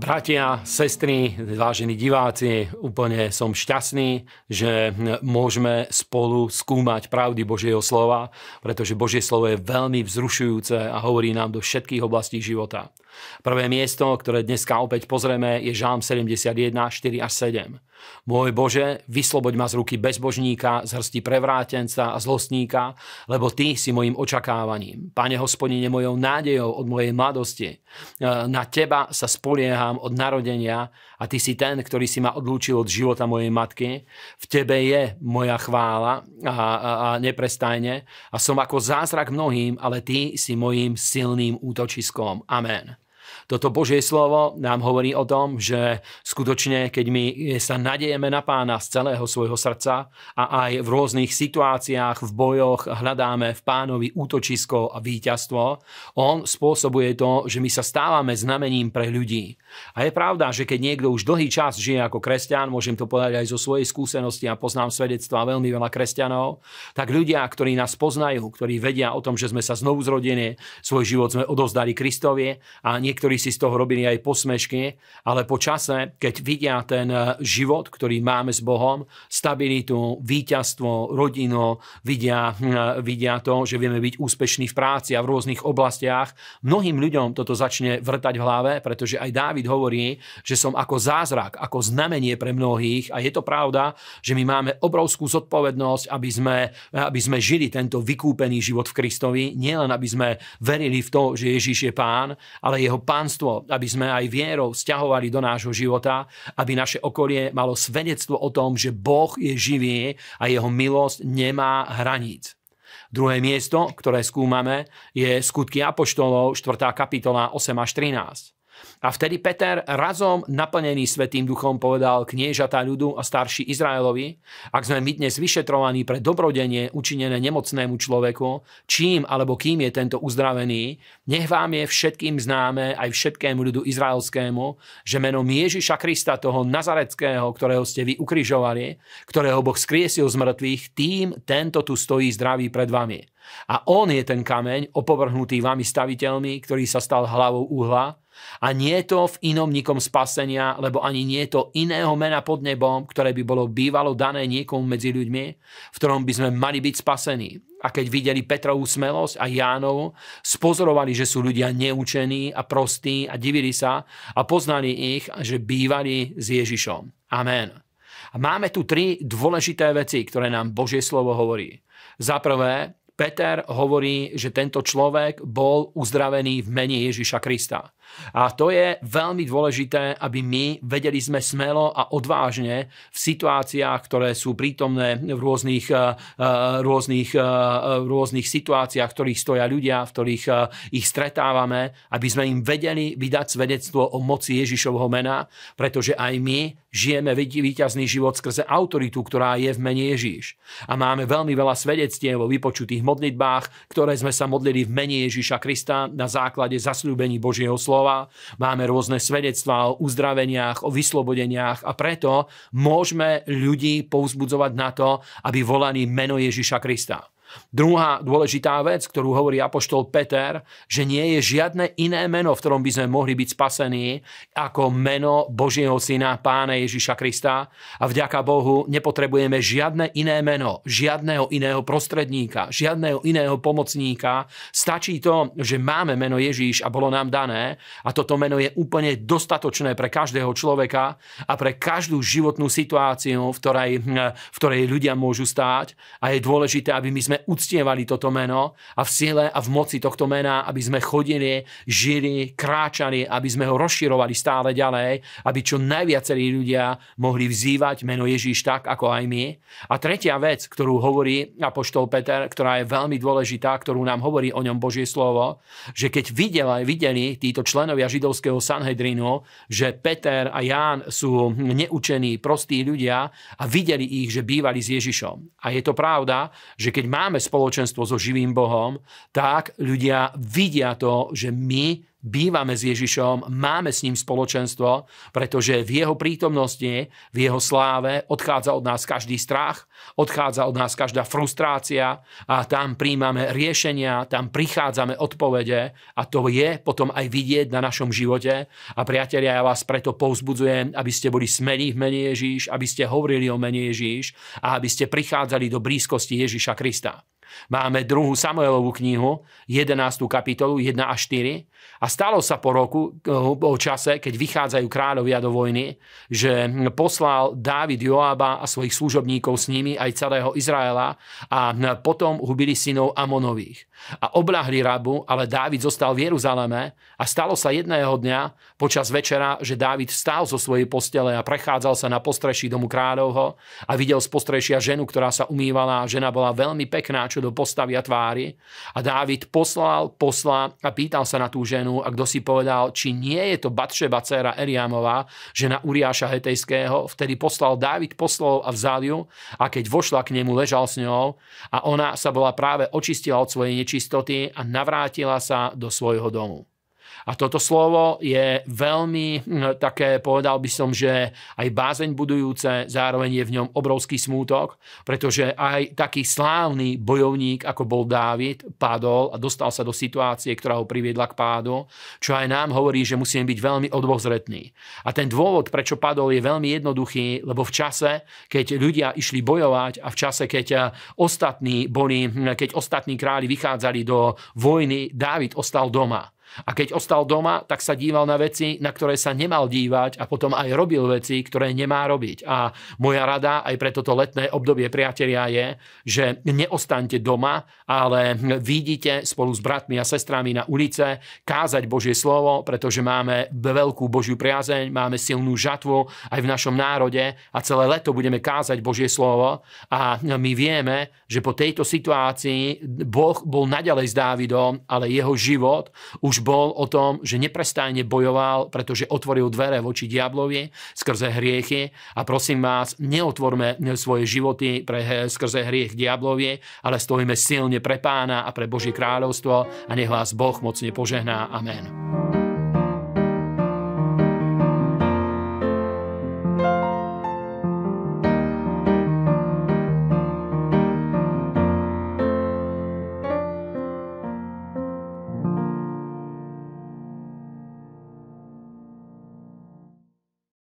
Bratia, sestry, vážení diváci, úplne som šťastný, že môžeme spolu skúmať pravdy Božieho slova, pretože Božie slovo je veľmi vzrušujúce a hovorí nám do všetkých oblastí života. Prvé miesto, ktoré dneska opäť pozrieme, je Žálm 71, 4 až 7. Môj Bože, vysloboď ma z ruky bezbožníka, z hrsti prevrátenca a zlostníka, lebo Ty si mojim očakávaním. Pane hospodine, mojou nádejou od mojej mladosti. Na Teba sa spolieham od narodenia a Ty si ten, ktorý si ma odlúčil od života mojej matky. V Tebe je moja chvála a, a, a neprestajne a som ako zázrak mnohým, ale Ty si mojim silným útočiskom. Amen. Toto Božie slovo nám hovorí o tom, že skutočne, keď my sa nadejeme na pána z celého svojho srdca a aj v rôznych situáciách, v bojoch hľadáme v pánovi útočisko a víťazstvo, on spôsobuje to, že my sa stávame znamením pre ľudí. A je pravda, že keď niekto už dlhý čas žije ako kresťan, môžem to povedať aj zo svojej skúsenosti a poznám svedectva veľmi veľa kresťanov, tak ľudia, ktorí nás poznajú, ktorí vedia o tom, že sme sa znovu zrodení, svoj život sme odozdali Kristovi a niektorí si z toho robili aj posmešky, ale po čase, keď vidia ten eh, život, ktorý máme s Bohom, stabilitu, víťazstvo, rodinu, vidia, eh, vidia to, že vieme byť úspešní v práci a v rôznych oblastiach, mnohým ľuďom toto začne vrtať v hlave, pretože aj Dávid hovorí, že som ako zázrak, ako znamenie pre mnohých. A je to pravda, že my máme obrovskú zodpovednosť, aby sme, aby sme žili tento vykúpený život v Kristovi, nielen aby sme verili v to, že Ježíš je pán, ale jeho pán pánstvo, aby sme aj vierou stiahovali do nášho života, aby naše okolie malo svedectvo o tom, že Boh je živý a jeho milosť nemá hraníc. Druhé miesto, ktoré skúmame, je skutky Apoštolov, 4. kapitola 8 až 13. A vtedy Peter razom naplnený Svetým duchom povedal kniežatá ľudu a starší Izraelovi, ak sme my dnes vyšetrovaní pre dobrodenie učinené nemocnému človeku, čím alebo kým je tento uzdravený, nech vám je všetkým známe aj všetkému ľudu izraelskému, že menom Ježiša Krista, toho Nazareckého, ktorého ste vy ukrižovali, ktorého Boh skriesil z mŕtvych, tým tento tu stojí zdravý pred vami. A on je ten kameň, opovrhnutý vami staviteľmi, ktorý sa stal hlavou uhla, a nie je to v inom nikom spasenia, lebo ani nie je to iného mena pod nebom, ktoré by bolo bývalo dané niekomu medzi ľuďmi, v ktorom by sme mali byť spasení. A keď videli Petrovú smelosť a Jánovu, spozorovali, že sú ľudia neučení a prostí a divili sa a poznali ich, že bývali s Ježišom. Amen. A máme tu tri dôležité veci, ktoré nám Božie slovo hovorí. Za prvé, Peter hovorí, že tento človek bol uzdravený v mene Ježiša Krista. A to je veľmi dôležité, aby my vedeli sme smelo a odvážne v situáciách, ktoré sú prítomné v rôznych, eh, eh, rôznych, eh, rôznych situáciách, v ktorých stoja ľudia, v ktorých ich stretávame, aby sme im vedeli vydať svedectvo o moci Ježišovho mena, pretože aj my žijeme víťazný život skrze autoritu, ktorá je v mene Ježiš. A máme veľmi veľa svedectiev o vypočutých modlitbách, ktoré sme sa modlili v mene Ježiša Krista na základe zasľúbení Božieho slova slova, máme rôzne svedectvá o uzdraveniach, o vyslobodeniach a preto môžeme ľudí povzbudzovať na to, aby volali meno Ježiša Krista. Druhá dôležitá vec, ktorú hovorí apoštol Peter, že nie je žiadne iné meno, v ktorom by sme mohli byť spasení, ako meno Božieho Syna, Pána Ježiša Krista. A vďaka Bohu nepotrebujeme žiadne iné meno, žiadneho iného prostredníka, žiadneho iného pomocníka. Stačí to, že máme meno Ježíš a bolo nám dané a toto meno je úplne dostatočné pre každého človeka a pre každú životnú situáciu, v ktorej, v ktorej ľudia môžu stáť. A je dôležité, aby my sme uctievali toto meno a v sile a v moci tohto mena, aby sme chodili, žili, kráčali, aby sme ho rozširovali stále ďalej, aby čo najviacerí ľudia mohli vzývať meno Ježíš tak, ako aj my. A tretia vec, ktorú hovorí apoštol Peter, ktorá je veľmi dôležitá, ktorú nám hovorí o ňom Božie slovo, že keď videli, videli títo členovia židovského Sanhedrinu, že Peter a Ján sú neučení, prostí ľudia a videli ich, že bývali s Ježišom. A je to pravda, že keď máme spoločenstvo so živým Bohom, tak ľudia vidia to, že my bývame s Ježišom, máme s ním spoločenstvo, pretože v jeho prítomnosti, v jeho sláve odchádza od nás každý strach, odchádza od nás každá frustrácia a tam príjmame riešenia, tam prichádzame odpovede a to je potom aj vidieť na našom živote. A priatelia, ja vás preto povzbudzujem, aby ste boli smelí v mene Ježíš, aby ste hovorili o mene Ježíš a aby ste prichádzali do blízkosti Ježíša Krista. Máme druhú Samuelovú knihu, 11. kapitolu, 1 až 4. A stalo sa po roku, o čase, keď vychádzajú kráľovia do vojny, že poslal Dávid Joába a svojich služobníkov s nimi, aj celého Izraela a potom hubili synov Amonových. A oblahli Rabu, ale Dávid zostal v Jeruzaleme a stalo sa jedného dňa počas večera, že Dávid vstal zo svojej postele a prechádzal sa na postreší domu kráľovho a videl z postrešia ženu, ktorá sa umývala. Žena bola veľmi pekná, čo do postavy a tvári. A Dávid poslal posla a pýtal sa na tú ženu a kto si povedal, či nie je to Batšeba, dcera Eriamová, žena Uriáša Hetejského. Vtedy poslal Dávid poslov a vzal ju a keď vošla k nemu, ležal s ňou a ona sa bola práve očistila od svojej nečistoty a navrátila sa do svojho domu. A toto slovo je veľmi hm, také, povedal by som, že aj bázeň budujúce, zároveň je v ňom obrovský smútok, pretože aj taký slávny bojovník, ako bol Dávid, padol a dostal sa do situácie, ktorá ho priviedla k pádu, čo aj nám hovorí, že musíme byť veľmi odvozretní. A ten dôvod, prečo padol, je veľmi jednoduchý, lebo v čase, keď ľudia išli bojovať a v čase, keď eh, ostatní boli, hm, keď ostatní králi vychádzali do vojny, Dávid ostal doma. A keď ostal doma, tak sa díval na veci, na ktoré sa nemal dívať a potom aj robil veci, ktoré nemá robiť. A moja rada aj pre toto letné obdobie priatelia je, že neostaňte doma, ale vidíte spolu s bratmi a sestrami na ulice kázať Božie slovo, pretože máme veľkú Božiu priazeň, máme silnú žatvu aj v našom národe a celé leto budeme kázať Božie slovo a my vieme, že po tejto situácii Boh bol naďalej s Dávidom, ale jeho život už bol o tom, že neprestajne bojoval, pretože otvoril dvere voči diablovi skrze hriechy a prosím vás, neotvorme svoje životy pre, skrze hriech diablovi, ale stojíme silne pre pána a pre Božie kráľovstvo a nech vás Boh mocne požehná. Amen.